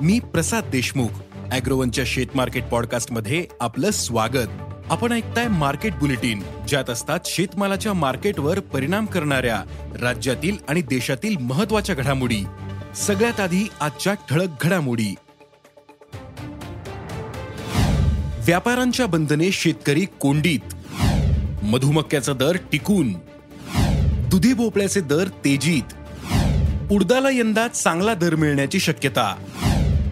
मी प्रसाद देशमुख अॅग्रोवनच्या शेत मार्केट पॉडकास्टमध्ये आपलं स्वागत. आपण ऐकताय मार्केट बुलेटिन ज्यात असतात शेतमालाच्या मार्केटवर परिणाम करणाऱ्या राज्यातील आणि देशातील महत्त्वाच्या घडामोडी. सगळ्यात आधी आजच्या ठळक घडामोडी. व्यापाऱ्यांच्या बंधने शेतकरी कोंडीत. मधुमक्याचा दर टिकून. दुधी भोपळ्याचे दर तेजीत. उडदाला यंदा चांगला दर मिळण्याची शक्यता.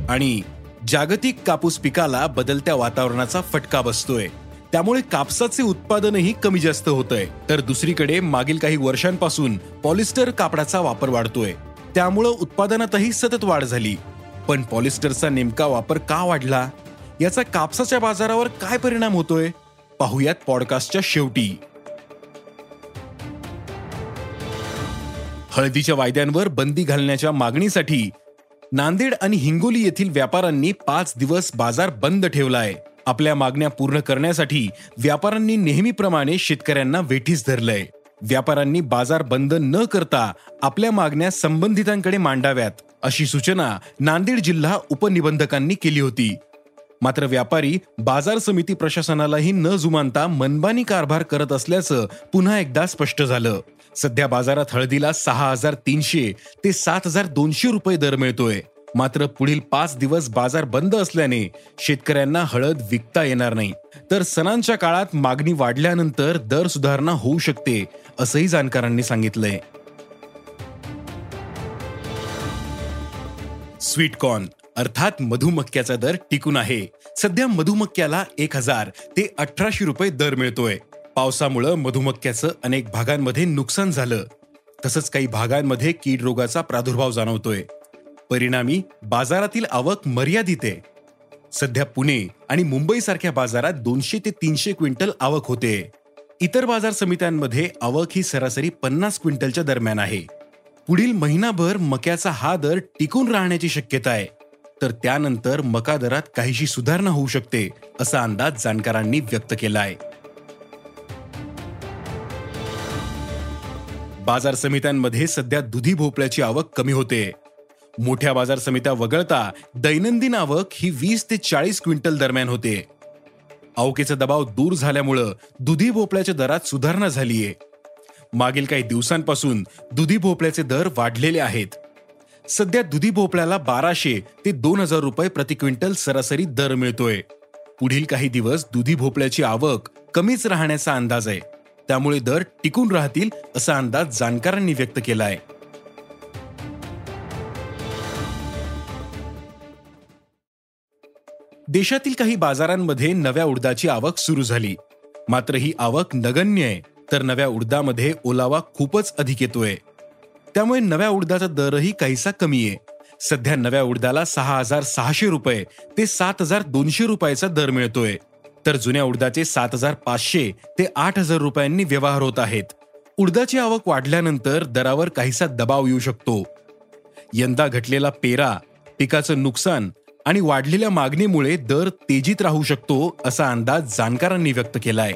आणि जागतिक कापूस पिकाला बदलत्या वातावरणाचा फटका बसतोय. त्यामुळे कापसाचे उत्पादनही कमी जास्त होतंय. तर दुसरीकडे मागील काही वर्षांपासून पॉलिस्टर कापडाचा वापर वाढतोय. त्यामुळं उत्पादनातही सतत वाढ झाली. पण पॉलिस्टरचा नेमका वापर का वाढला? याचा कापसाच्या बाजारावर काय परिणाम होतोय? पाहुयात पॉडकास्टच्या शेवटी. हळदीच्या वायद्यांवर बंदी घालण्याच्या मागणीसाठी नांदेड आणि हिंगोली येथील व्यापाऱ्यांनी पाच दिवस बाजार बंद ठेवलाय आपल्या मागण्या पूर्ण करण्यासाठी व्यापाऱ्यांनी नेहमीप्रमाणे शेतकऱ्यांना वेठीस धरलंय. व्यापाऱ्यांनी बाजार बंद न करता आपल्या मागण्या संबंधितांकडे मांडाव्यात अशी सूचना नांदेड जिल्हा उपनिबंधकांनी केली होती. मात्र व्यापारी बाजार समिती प्रशासनालाही न जुमानता मनमानी कारभार करत असल्याचं पुन्हा एकदा स्पष्ट झालं. सध्या बाजारात हळदीला सहा हजार तीनशे ते सात हजार दोनशे रुपये दर मिळतोय. मात्र पुढील पाच दिवस बाजार बंद असल्याने शेतकऱ्यांना हळद विकता येणार नाही. तर सणांच्या काळात मागणी वाढल्यानंतर दर सुधारणा होऊ शकते असंही जाणकारांनी सांगितलंय. स्वीटकॉर्न अर्थात मधुमक्याचा दर टिकून आहे. सध्या मधुमक्याला एक हजार ते अठराशे रुपये दर मिळतोय. पावसामुळं मधुमक्याचं अनेक भागांमध्ये नुकसान झालं. तसंच काही भागांमध्ये कीड रोगाचा प्रादुर्भाव जाणवतोय. परिणामी बाजारातील आवक मर्यादित आहे. सध्या पुणे आणि मुंबईसारख्या बाजारात दोनशे ते तीनशे क्विंटल आवक होते. इतर बाजार समित्यांमध्ये आवक ही सरासरी पन्नास क्विंटलच्या दरम्यान आहे. पुढील महिनाभर मक्याचा हा दर टिकून राहण्याची शक्यता आहे. तर त्यानंतर मका दरात काहीशी सुधारणा होऊ शकते असा अंदाज जाणकारांनी व्यक्त केला आहे बाजार समित्यांमध्ये सध्या दुधी भोपळ्याची आवक कमी होते. मोठ्या बाजार समित्या वगळता दैनंदिन आवक ही वीस ते चाळीस क्विंटल दरम्यान होते. आवकेचा दबाव दूर झाल्यामुळं दुधी भोपळ्याच्या दरात सुधारणा झालीये. मागील काही दिवसांपासून दुधी भोपळ्याचे दर वाढलेले आहेत. सध्या दुधी भोपळ्याला बाराशे ते दोन हजार रुपये प्रति क्विंटल सरासरी दर मिळतोय. पुढील काही दिवस दुधी भोपळ्याची आवक कमीच राहण्याचा अंदाज आहे. त्यामुळे दर टिकून राहतील असा अंदाज जाणकारांनी व्यक्त केला आहे. देशातील काही बाजारांमध्ये नव्या उडदाची आवक सुरू झाली. मात्र ही आवक नगण्य आहे तर नव्या उडदामध्ये ओलावा खूपच अधिक येतोय. त्यामुळे नव्या उडदाचा दरही काहीसा कमी आहे. सध्या नव्या उडदाला सहा हजार सहाशे रुपये ते सात हजार दोनशे रुपयाचा दर मिळतोय. तर जुन्या उडदाचे सात हजार पाचशे ते आठ हजार रुपयांनी व्यवहार होत आहेत. उडदाची आवक वाढल्यानंतर दरावर काहीसा दबाव येऊ शकतो. यंदा घटलेला पेरा पिकाचं नुकसान आणि वाढलेल्या मागणीमुळे दर तेजीत राहू शकतो असा अंदाज जाणकारांनी व्यक्त केलाय.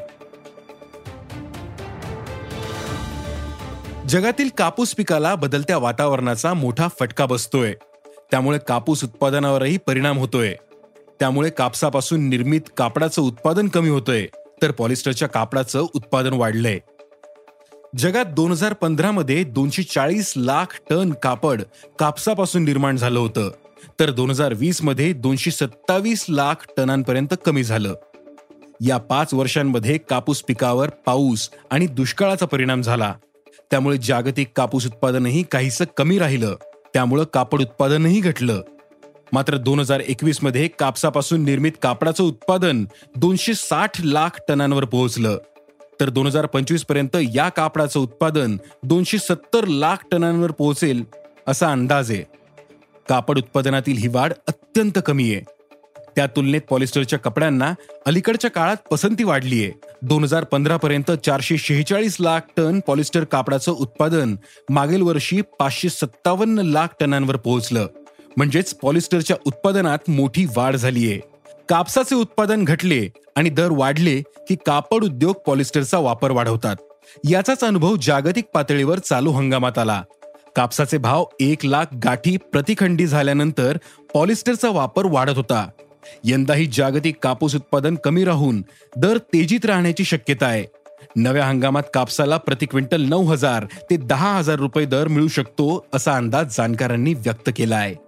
जगातील कापूस पिकाला बदलत्या वातावरणाचा मोठा फटका बसतोय. त्यामुळे कापूस उत्पादनावरही परिणाम होतोय. त्यामुळे कापसापासून निर्मित कापडाचं उत्पादन कमी होतंय तर पॉलिस्टरच्या कापडाचं उत्पादन वाढलंय. जगात दोन हजार पंधरामध्ये दोनशे चाळीस लाख टन कापड कापसापासून निर्माण झालं होतं तर दोन हजार वीसमध्ये दोनशे सत्तावीस लाख टनांपर्यंत कमी झालं. या पाच वर्षांमध्ये कापूस पिकावर पाऊस आणि दुष्काळाचा परिणाम झाला. त्यामुळे जागतिक कापूस उत्पादनही काहीसं कमी राहिलं. त्यामुळं कापड उत्पादनही घटलं. मात्र दोन हजार एकवीसमध्ये कापसापासून निर्मित कापडाचं उत्पादन दोनशे साठ लाख टनांवर पोहोचलं. तर दोन हजार पंचवीसपर्यंत या कापडाचं उत्पादन दोनशे सत्तर लाख टनांवर पोहोचेल असा अंदाज आहे. कापड उत्पादनातील ही वाढ अत्यंत कमी आहे. त्या तुलनेत पॉलिस्टरच्या कपड्यांना अलीकडच्या काळात पसंती वाढली आहे. दोन हजार पंधरा पर्यंत चारशे शेहेचाळीस लाख टन पॉलिस्टर कापडाचं उत्पादन मागील वर्षी पाचशे सत्तावन्न लाख टनांवर पोहोचलं. म्हणजेच पॉलिस्टरच्या उत्पादनात मोठी वाढ झालीये. कापसाचे उत्पादन घटले आणि दर वाढले की कापड उद्योग पॉलिस्टरचा वापर वाढवतात. याचाच अनुभव जागतिक पातळीवर चालू हंगामात आला. कापसाचे भाव एक लाख गाठी प्रतिखंडी झाल्यानंतर पॉलिस्टरचा वापर वाढत होता. यंदाही जागतिक कापूस उत्पादन कमी राहून दर तेजीत राहण्याची शक्यता आहे. नव्या हंगामात कापसाला प्रति क्विंटल नऊ हजार ते दहा हजार रुपये दर मिळू शकतो असा अंदाज जाणकारांनी व्यक्त केला आहे.